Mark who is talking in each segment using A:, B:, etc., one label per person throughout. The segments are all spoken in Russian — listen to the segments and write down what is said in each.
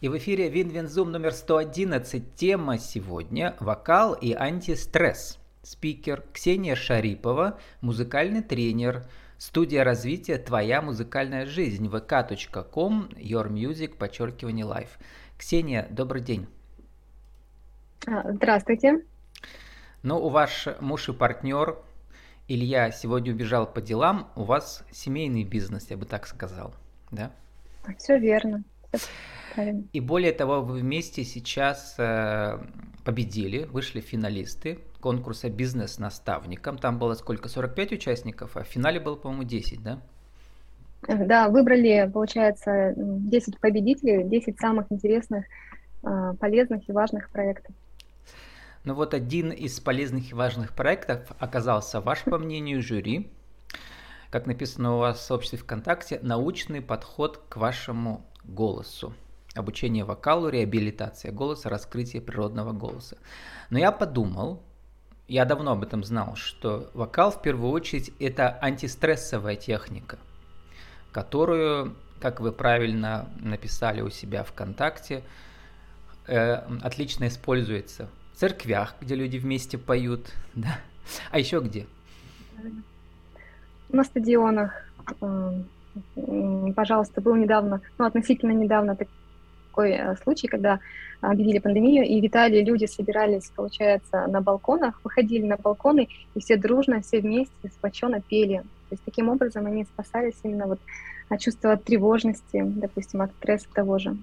A: И в эфире Винвинзум номер 111. Тема сегодня – вокал и антистресс. Спикер Ксения Шарипова, музыкальный тренер, студия развития «Твоя музыкальная жизнь» vk.com, your music, подчеркивание life. Ксения, добрый день.
B: А, здравствуйте.
A: Ну, у ваш муж и партнер Илья сегодня убежал по делам, у вас семейный бизнес, я бы так сказал, да?
B: Все верно.
A: И более того, вы вместе сейчас э, победили, вышли финалисты конкурса «Бизнес-наставником». Там было сколько? 45 участников, а в финале было, по-моему, 10, да?
B: Да, выбрали, получается, 10 победителей, 10 самых интересных, э, полезных и важных проектов.
A: Ну вот один из полезных и важных проектов оказался ваш, по мнению жюри, как написано у вас в сообществе ВКонтакте, научный подход к вашему голосу. Обучение вокалу, реабилитация голоса, раскрытие природного голоса. Но я подумал, я давно об этом знал, что вокал в первую очередь это антистрессовая техника, которую, как вы правильно написали у себя ВКонтакте, э, отлично используется в церквях, где люди вместе поют, да. А еще где?
B: На стадионах, пожалуйста, был недавно, ну, относительно недавно такой э, случай, когда объявили пандемию, и в Италии люди собирались, получается, на балконах, выходили на балконы, и все дружно, все вместе, сплоченно пели. То есть таким образом они спасались именно вот от чувства тревожности, допустим, от стресса того же.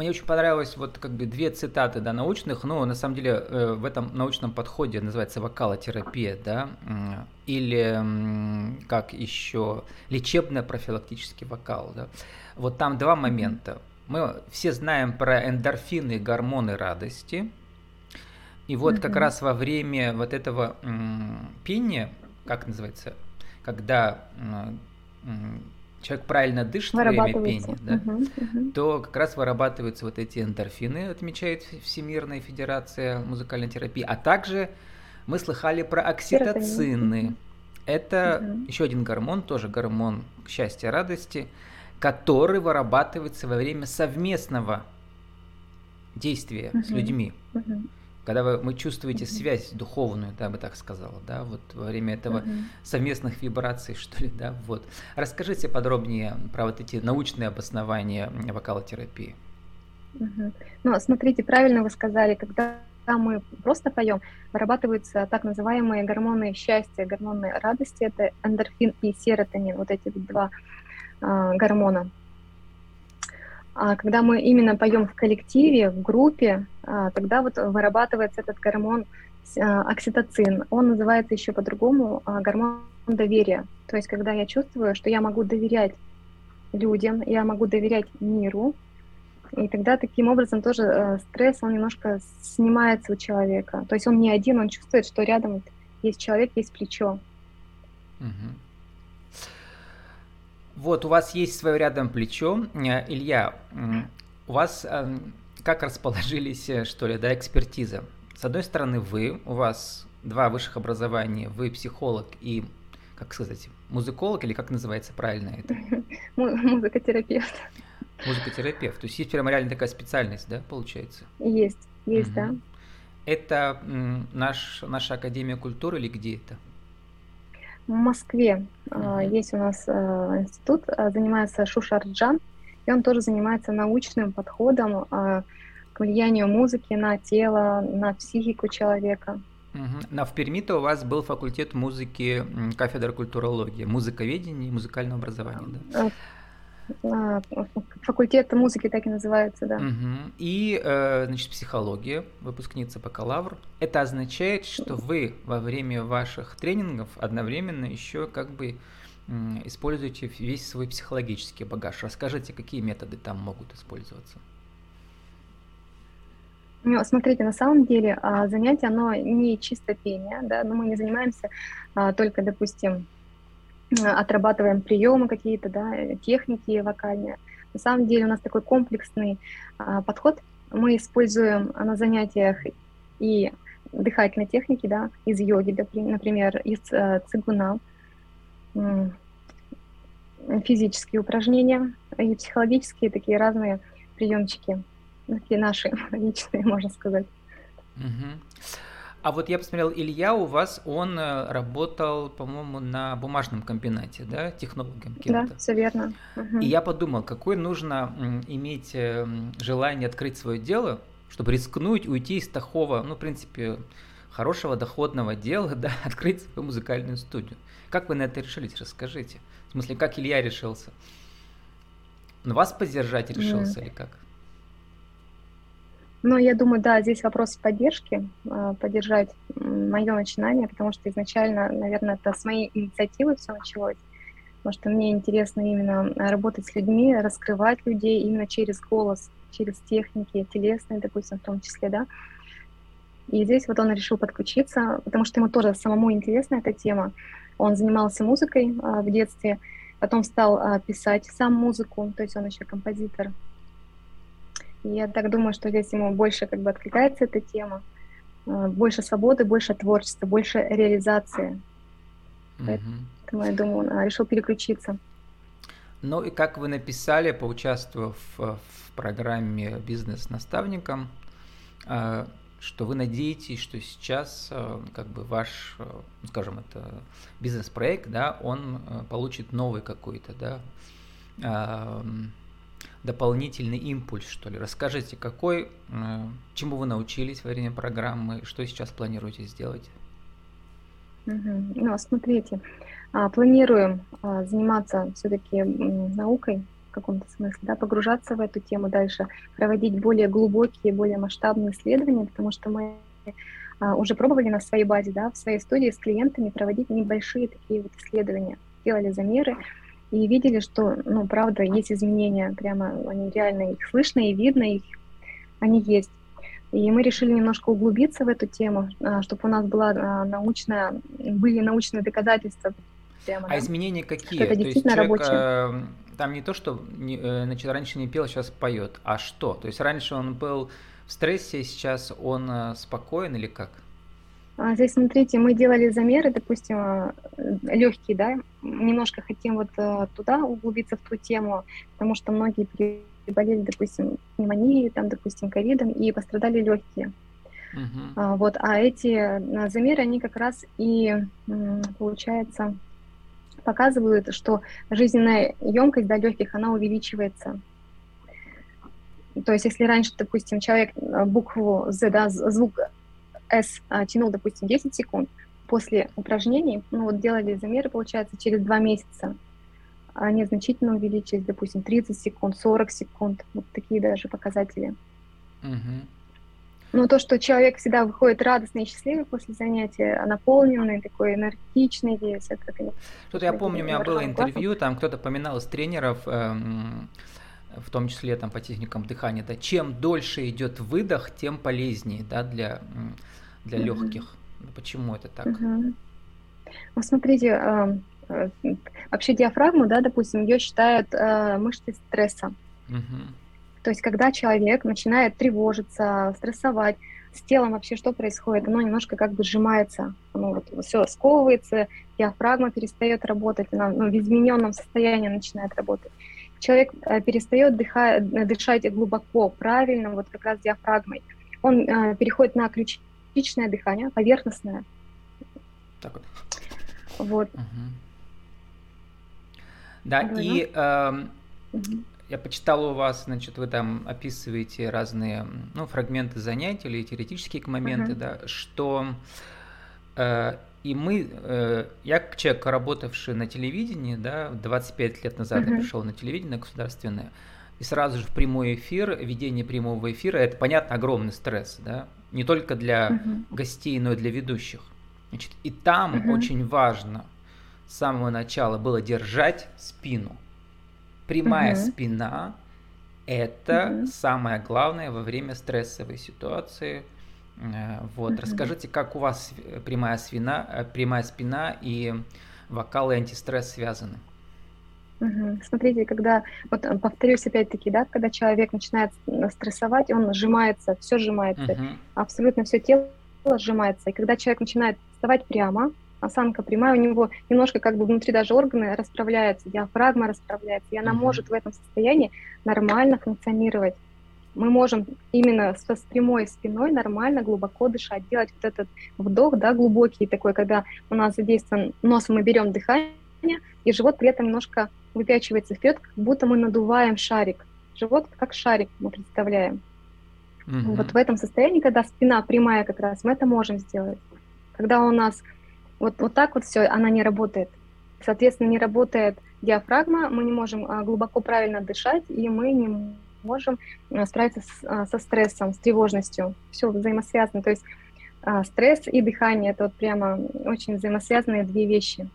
A: Мне очень понравилось вот как бы две цитаты, да, научных, но на самом деле э, в этом научном подходе называется вокалотерапия, да, или как еще лечебно профилактический вокал, да. Вот там два момента. Мы все знаем про эндорфины, гормоны радости. И вот mm-hmm. как раз во время вот этого пения, как называется, когда человек правильно дышит во время пения, да, угу, угу. то как раз вырабатываются вот эти эндорфины, отмечает Всемирная Федерация музыкальной терапии. А также мы слыхали про окситоцины. Это угу. еще один гормон, тоже гормон счастья, радости, который вырабатывается во время совместного действия угу. с людьми. Угу когда вы, вы чувствуете связь духовную, да, бы так сказала, да, вот во время этого uh-huh. совместных вибраций, что ли, да, вот. Расскажите подробнее про вот эти научные обоснования вокалотерапии.
B: Uh-huh. Ну, смотрите, правильно вы сказали, когда мы просто поем, вырабатываются так называемые гормоны счастья, гормоны радости, это эндорфин и серотонин, вот эти два э, гормона. А когда мы именно поем в коллективе, в группе, а, тогда вот вырабатывается этот гормон а, окситоцин. Он называется еще по-другому гормон доверия. То есть когда я чувствую, что я могу доверять людям, я могу доверять миру, и тогда таким образом тоже э, стресс, он немножко снимается у человека. То есть он не один, он чувствует, что рядом есть человек, есть плечо. Угу.
A: Вот, у вас есть свое рядом плечо. Э, Илья, у вас э, как расположились, э, что ли, да, экспертиза? С одной стороны, вы, у вас два высших образования, вы психолог и, как сказать, музыколог, или как называется правильно это?
B: Музыкотерапевт.
A: Музыкотерапевт. То есть есть прямо реально такая специальность, да, получается?
B: Есть, есть, угу. да.
A: Это наш, наша Академия культуры или где это?
B: В Москве mm-hmm. есть у нас э, институт, э, занимается Шушарджан, и он тоже занимается научным подходом э, к влиянию музыки на тело, на психику человека.
A: Угу. На в Перми-то у вас был факультет музыки, кафедра культурологии, музыковедения и музыкального образования, да?
B: Факультет музыки так и называется, да.
A: Угу. И, э, значит, психология, выпускница бакалавр. Это означает, что вы во время ваших тренингов одновременно еще как бы используете весь свой психологический багаж. Расскажите, какие методы там могут использоваться?
B: Ну, смотрите, на самом деле а, занятие, оно не чисто пение, да, но мы не занимаемся а, только, допустим, отрабатываем приемы какие-то, да, техники вокальные. На самом деле у нас такой комплексный а, подход. Мы используем на занятиях и дыхательной техники, да, из йоги, например, из э, цигуна. физические упражнения и психологические такие разные приемчики, такие наши личные, можно сказать.
A: Угу. А вот я посмотрел, Илья у вас, он э, работал, по-моему, на бумажном комбинате, да, технологом
B: Да, все верно.
A: Угу. И я подумал, какое нужно иметь эм, желание открыть свое дело, чтобы рискнуть, уйти из такого, ну, в принципе, хорошего доходного дела, да, открыть свою музыкальную студию. Как вы на это решились? Расскажите. В смысле, как Илья решился? Вас поддержать решился mm. или как?
B: Ну, я думаю, да, здесь вопрос поддержки, а, поддержать мое начинание, потому что изначально, наверное, это с моей инициативы все началось, потому что мне интересно именно работать с людьми, раскрывать людей именно через голос, через техники, телесные, допустим, в том числе, да. И здесь вот он решил подключиться, потому что ему тоже самому интересна эта тема. Он занимался музыкой а, в детстве, потом стал а, писать сам музыку, то есть он еще композитор, я так думаю, что здесь ему больше как бы откликается эта тема. Э, больше свободы, больше творчества, больше реализации. Угу. Поэтому, я думаю, он решил переключиться.
A: Ну и как вы написали, поучаствовав в программе «Бизнес-наставником», э, что вы надеетесь, что сейчас э, как бы ваш, ну, скажем, это бизнес-проект, да, он получит новый какой-то, да, дополнительный импульс, что ли. Расскажите, какой, э, чему вы научились во время программы, что сейчас планируете сделать?
B: Ну, смотрите, а, планируем а, заниматься все-таки наукой в каком-то смысле, да, погружаться в эту тему дальше, проводить более глубокие, более масштабные исследования, потому что мы а, уже пробовали на своей базе, да, в своей студии с клиентами проводить небольшие такие вот исследования, делали замеры, и видели, что, ну, правда, есть изменения, прямо они реально, их слышно и видно, их, они есть. И мы решили немножко углубиться в эту тему, а, чтобы у нас была а, научная, были научные доказательства.
A: Прямо, а да? изменения какие? это действительно то есть человек, рабочее. там не то, что не, э, значит, раньше не пел, сейчас поет, а что? То есть раньше он был в стрессе, сейчас он э, спокоен или как?
B: А здесь, смотрите, мы делали замеры, допустим, э, легкие, да, немножко хотим вот э, туда углубиться в ту тему, потому что многие переболели, допустим, пневмонией, там, допустим, ковидом, и пострадали легкие. Uh-huh. А, вот, а эти э, замеры, они как раз и, получается, показывают, что жизненная емкость да, легких, она увеличивается. То есть, если раньше, допустим, человек букву Z, да, звук S а, тянул, допустим, 10 секунд, после упражнений, ну вот делали замеры, получается, через 2 месяца, они значительно увеличились, допустим, 30 секунд, 40 секунд, вот такие даже показатели. Угу. Ну, то, что человек всегда выходит радостный и счастливый после занятия, наполненный, такой энергичный весь, это,
A: конечно... Что-то я помню, у меня было интервью, там кто-то поминал из тренеров, эм, в том числе там по техникам дыхания, да, чем дольше идет выдох, тем полезнее, да, для для mm-hmm. легких. Почему это так?
B: Mm-hmm. Ну, смотрите, э, вообще диафрагму, да, допустим, ее считают э, мышцей стресса. Mm-hmm. То есть, когда человек начинает тревожиться, стрессовать, с телом вообще что происходит? Оно немножко как бы сжимается, оно вот все сковывается, диафрагма перестает работать, она ну, в измененном состоянии начинает работать. Человек э, перестает дыхать, дышать глубоко, правильно, вот как раз диафрагмой. Он э, переходит на ключи частичное дыхание, поверхностное. Так вот. Вот. Угу.
A: Да, Говорю. и э, угу. я почитал у вас, значит, вы там описываете разные, ну, фрагменты занятий или теоретические моменты, угу. да, что э, и мы, э, я человек, работавший на телевидении, да, 25 лет назад угу. я пришел на телевидение государственное, и сразу же в прямой эфир, ведение прямого эфира, это, понятно, огромный стресс, да, не только для uh-huh. гостей, но и для ведущих. Значит, и там uh-huh. очень важно с самого начала было держать спину. Прямая uh-huh. спина это uh-huh. самое главное во время стрессовой ситуации. Э, вот, uh-huh. расскажите, как у вас прямая спина, э, прямая спина и вокал и антистресс связаны?
B: Угу. Смотрите, когда, вот э, повторюсь опять-таки, да, когда человек начинает стрессовать, он сжимается, все сжимается, угу. абсолютно все тело сжимается. И когда человек начинает вставать прямо, осанка прямая, у него немножко как бы внутри даже органы расправляются, диафрагма расправляется, и она может в этом состоянии нормально функционировать. Мы можем именно со с прямой спиной нормально, глубоко дышать, делать вот этот вдох, да, глубокий такой, когда у нас задействован носом мы берем дыхание, и живот при этом немножко выпячивается вперед, как будто мы надуваем шарик. Живот как шарик мы представляем. Угу. Вот в этом состоянии, когда спина прямая как раз, мы это можем сделать. Когда у нас вот, вот так вот все, она не работает. Соответственно, не работает диафрагма, мы не можем а, глубоко правильно дышать, и мы не можем а, справиться с, а, со стрессом, с тревожностью. Все взаимосвязано. То есть а, стресс и дыхание это вот прямо очень взаимосвязанные две вещи.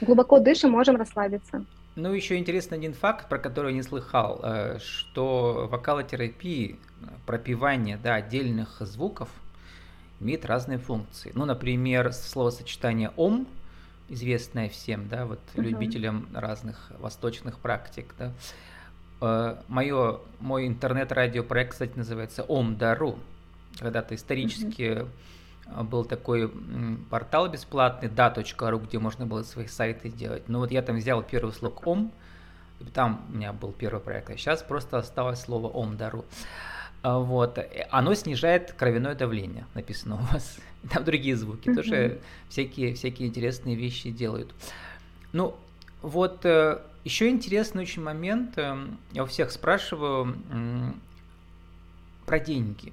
B: Глубоко дышим, можем расслабиться.
A: Ну, еще интересный один факт, про который я не слыхал, э, что вокалотерапии, пропивание да, отдельных звуков имеет разные функции. Ну, например, словосочетание «ом», известное всем, да, вот uh-huh. любителям разных восточных практик, да. Э, Мое, мой интернет-радиопроект, кстати, называется «Ом Дару». Когда-то исторически uh-huh был такой портал бесплатный, da.ru, где можно было свои сайты делать. Но вот я там взял первый слог ом, там у меня был первый проект, а сейчас просто осталось слово ом дару. А, вот. Оно снижает кровяное давление, написано у вас. Там другие звуки, mm-hmm. тоже всякие, всякие интересные вещи делают. Ну, вот э, еще интересный очень момент, э, я у всех спрашиваю про деньги.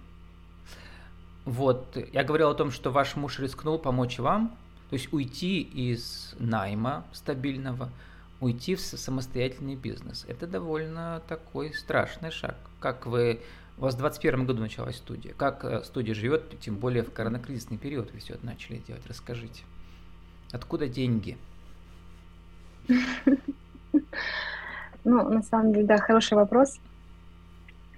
A: Вот, я говорил о том, что ваш муж рискнул помочь вам, то есть уйти из найма стабильного, уйти в самостоятельный бизнес. Это довольно такой страшный шаг. Как вы... У вас в 2021 году началась студия. Как э, студия живет, тем более в коронакризисный период вы все это начали делать? Расскажите. Откуда деньги?
B: Ну, на самом деле, да, хороший вопрос.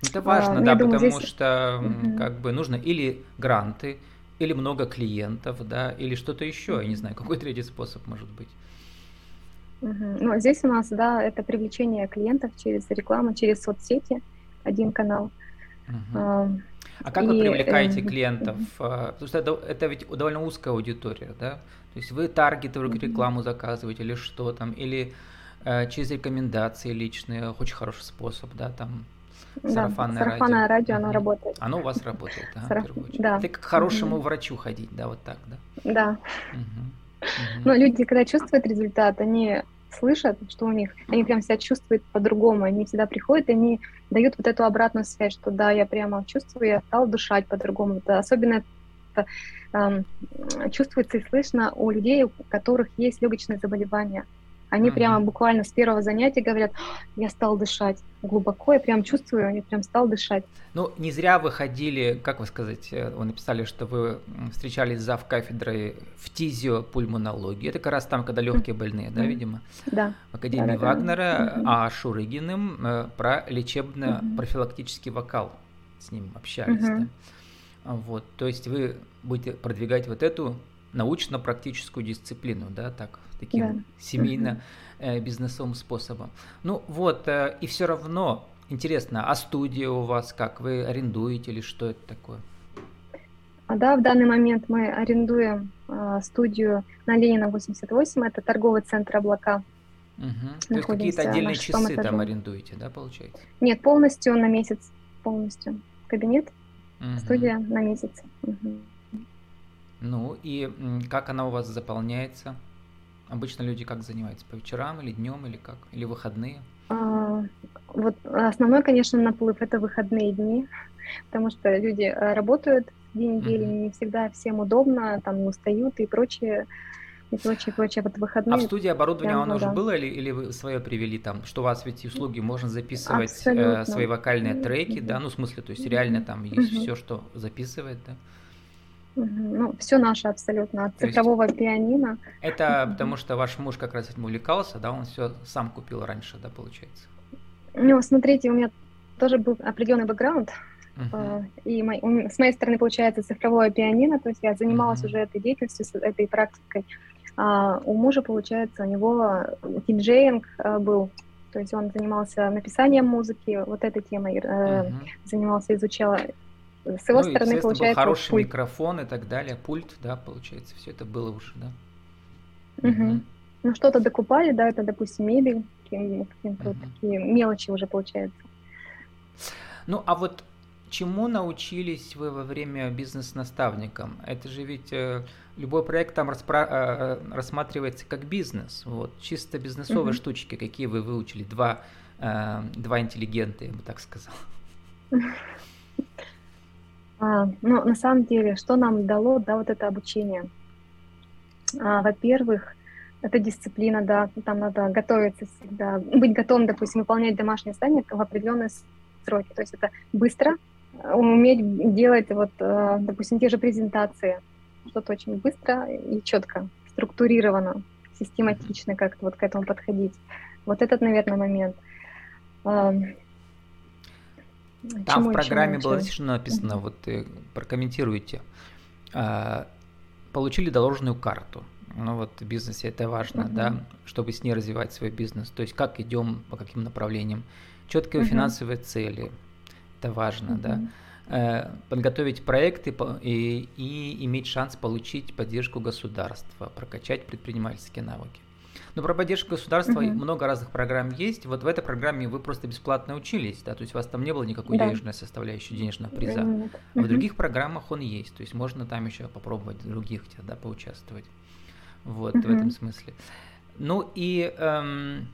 A: Это важно, а, да, думаю, потому здесь... что угу. как бы нужно или гранты, или много клиентов, да, или что-то еще, я не знаю, какой третий способ может быть.
B: Угу. Ну, здесь у нас, да, это привлечение клиентов через рекламу, через соцсети, один канал.
A: Угу. А, а как и, вы привлекаете э, клиентов? Э, потому что это, это ведь довольно узкая аудитория, да? То есть вы таргетовую рекламу заказываете или что там, или через рекомендации личные, очень хороший способ, да, там
B: Сарафанное, да, сарафанное радио, радио оно работает.
A: Оно у вас работает, да, Сараф... Да. Это к хорошему врачу ходить, да, вот так, да?
B: Да. Угу. Но люди, когда чувствуют результат, они слышат, что у них, они прям себя чувствуют по-другому, они всегда приходят, и они дают вот эту обратную связь, что да, я прямо чувствую, я стал дышать по-другому. Это особенно это, э, чувствуется и слышно у людей, у которых есть легочные заболевания. Они mm-hmm. прямо буквально с первого занятия говорят, я стал дышать глубоко, я прям чувствую, я прям стал дышать.
A: Ну, не зря вы ходили, как вы сказать, э, вы написали, что вы встречались за кафедрой в тизиопульмонологии. Это как раз там, когда легкие больные, да, видимо?
B: Да.
A: В Академии да, Вагнера, да. а Шурыгиным э, про лечебно-профилактический вокал с ним общались, да? Вот, то есть вы будете продвигать вот эту научно-практическую дисциплину, да, так, таким да. семейно-бизнесовым э, способом. Ну вот, э, и все равно интересно, а студия у вас как? Вы арендуете или что это такое?
B: А, да, в данный момент мы арендуем э, студию на Ленина 88, это торговый центр «Облака».
A: Угу. То есть какие-то отдельные часы этаже. там арендуете, да, получается?
B: Нет, полностью на месяц, полностью. Кабинет, угу. студия на месяц. Угу.
A: Ну и как она у вас заполняется? Обычно люди как занимаются? По вечерам или днем, или как? Или выходные?
B: А, вот основной, конечно, наплыв это выходные дни, потому что люди э, работают день недели, mm-hmm. не всегда всем удобно, там устают и прочее и прочее, прочее. Вот выходные.
A: А в студии оборудование оно уже было или, или вы свое привели там? Что у вас ведь услуги можно записывать э, свои вокальные треки, mm-hmm. да? Ну, в смысле, то есть реально там есть mm-hmm. все, что записывает, да?
B: Ну, все наше абсолютно, от цифрового есть, пианино.
A: Это потому что ваш муж как раз этим увлекался, да, он все сам купил раньше, да, получается?
B: Ну, смотрите, у меня тоже был определенный бэкграунд, uh-huh. и мой, с моей стороны, получается, цифровое пианино, то есть я занималась uh-huh. уже этой деятельностью, этой практикой. А у мужа, получается, у него диджеинг а, был, то есть он занимался написанием музыки, вот этой темой, uh-huh. занимался, изучал с его ну, стороны получается...
A: Был хороший пульт. микрофон и так далее, пульт, да, получается, все это было уже, да.
B: Угу. Ну, что-то докупали, да, это, допустим, мебель, какие-то угу. такие мелочи уже получается.
A: Ну, а вот чему научились вы во время бизнес-наставником? Это же ведь э, любой проект там распра- э, э рассматривается как бизнес. Вот, чисто бизнесовые угу. штучки, какие вы выучили, два, два интеллигента, я бы так сказал.
B: А, ну, на самом деле, что нам дало, да, вот это обучение? А, во-первых, это дисциплина, да, там надо готовиться всегда, быть готовым, допустим, выполнять домашнее задание в определенные сроки. То есть это быстро, уметь делать, вот, э, допустим, те же презентации, что-то очень быстро и четко, структурировано, систематично как-то вот к этому подходить. Вот этот, наверное, момент.
A: Там чему, в программе чему, было чему? написано, вот э, прокомментируйте. А, получили доложенную карту. Ну вот в бизнесе это важно, mm-hmm. да, чтобы с ней развивать свой бизнес. То есть как идем, по каким направлениям. Четкие mm-hmm. финансовые цели. Это важно, mm-hmm. да. Э, подготовить проекты и, и иметь шанс получить поддержку государства, прокачать предпринимательские навыки. Но про поддержку государства угу. много разных программ есть. Вот в этой программе вы просто бесплатно учились, да, то есть у вас там не было никакой да. денежной составляющей, денежного приза. Нет. А в других программах он есть, то есть можно там еще попробовать других да, поучаствовать. Вот, угу. в этом смысле. Ну и эм,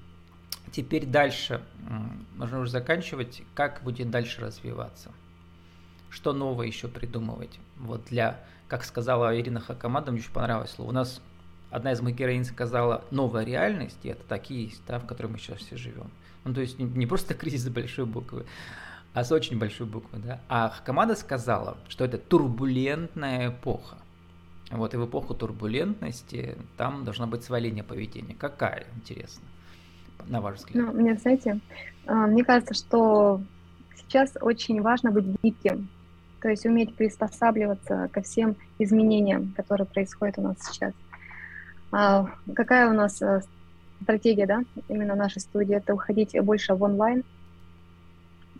A: теперь дальше, можно уже заканчивать, как будет дальше развиваться? Что новое еще придумывать? Вот для, как сказала Ирина Хакамада, мне очень понравилось слово, у нас одна из моих героинь сказала, новая реальность, и это так и есть, да, в которой мы сейчас все живем. Ну, то есть не, просто кризис большой буквы, а с очень большой буквы, да. А Хакамада сказала, что это турбулентная эпоха. Вот, и в эпоху турбулентности там должна быть своя линия поведения. Какая, интересно, на ваш взгляд?
B: Ну, мне, знаете, а, мне кажется, что сейчас очень важно быть гибким, то есть уметь приспосабливаться ко всем изменениям, которые происходят у нас сейчас. А, какая у нас э, стратегия, да, именно нашей студии, это уходить больше в онлайн,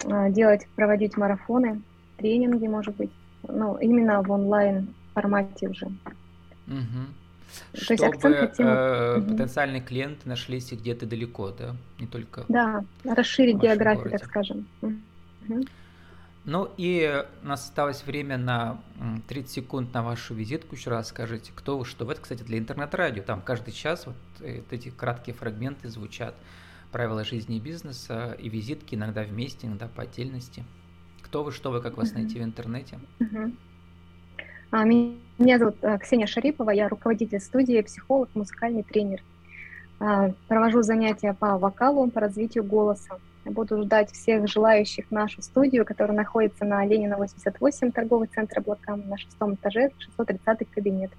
B: а, делать, проводить марафоны, тренинги, может быть, ну, именно в онлайн формате уже.
A: Угу. То Чтобы есть акцент хотим... э, угу. потенциальные клиенты нашлись где-то далеко, да, не только.
B: Да, расширить географию, городе. так скажем. Угу.
A: Ну и у нас осталось время на 30 секунд на вашу визитку. Еще раз скажите, кто вы, что вы. Это, кстати, для интернет-радио. Там каждый час вот, э, вот эти краткие фрагменты звучат. Правила жизни и бизнеса, и визитки иногда вместе, иногда по отдельности. Кто вы, что вы, как вас найти в интернете?
B: А, меня зовут э, Ксения Шарипова, я руководитель студии, психолог, музыкальный тренер. А, провожу занятия по вокалу, по развитию голоса. Буду ждать всех желающих в нашу студию, которая находится на Ленина 88, торговый центр Облакам, на шестом этаже, 630 кабинет.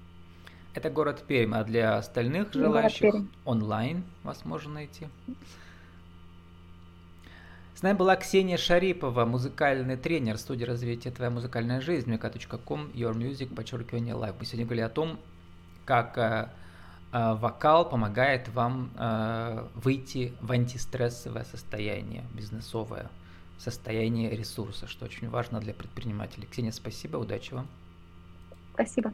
A: Это город Пермь, а для остальных желающих онлайн вас можно найти. С нами была Ксения Шарипова, музыкальный тренер студии развития «Твоя музыкальная жизнь», mk.com, your music, подчеркивание live. Мы сегодня говорили о том, как э, вокал помогает вам э, выйти в антистрессовое состояние, бизнесовое состояние ресурса, что очень важно для предпринимателей. Ксения, спасибо, удачи вам.
B: Спасибо.